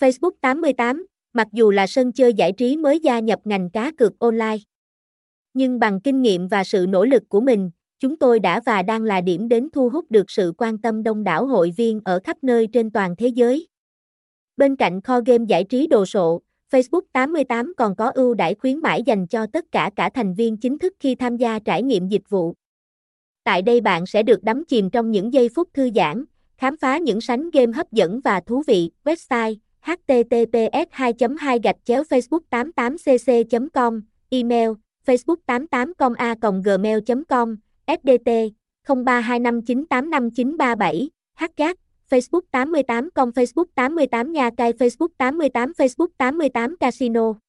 Facebook 88, mặc dù là sân chơi giải trí mới gia nhập ngành cá cược online. Nhưng bằng kinh nghiệm và sự nỗ lực của mình, chúng tôi đã và đang là điểm đến thu hút được sự quan tâm đông đảo hội viên ở khắp nơi trên toàn thế giới. Bên cạnh kho game giải trí đồ sộ, Facebook 88 còn có ưu đãi khuyến mãi dành cho tất cả cả thành viên chính thức khi tham gia trải nghiệm dịch vụ. Tại đây bạn sẽ được đắm chìm trong những giây phút thư giãn, khám phá những sánh game hấp dẫn và thú vị. Website https 2 2 gạch chéo facebook 88 cc com, email facebook 88 com a gmail com, sdt 0325985937 hgác Facebook 88 com, Facebook 88 nhà cai Facebook 88 Facebook 88 Casino.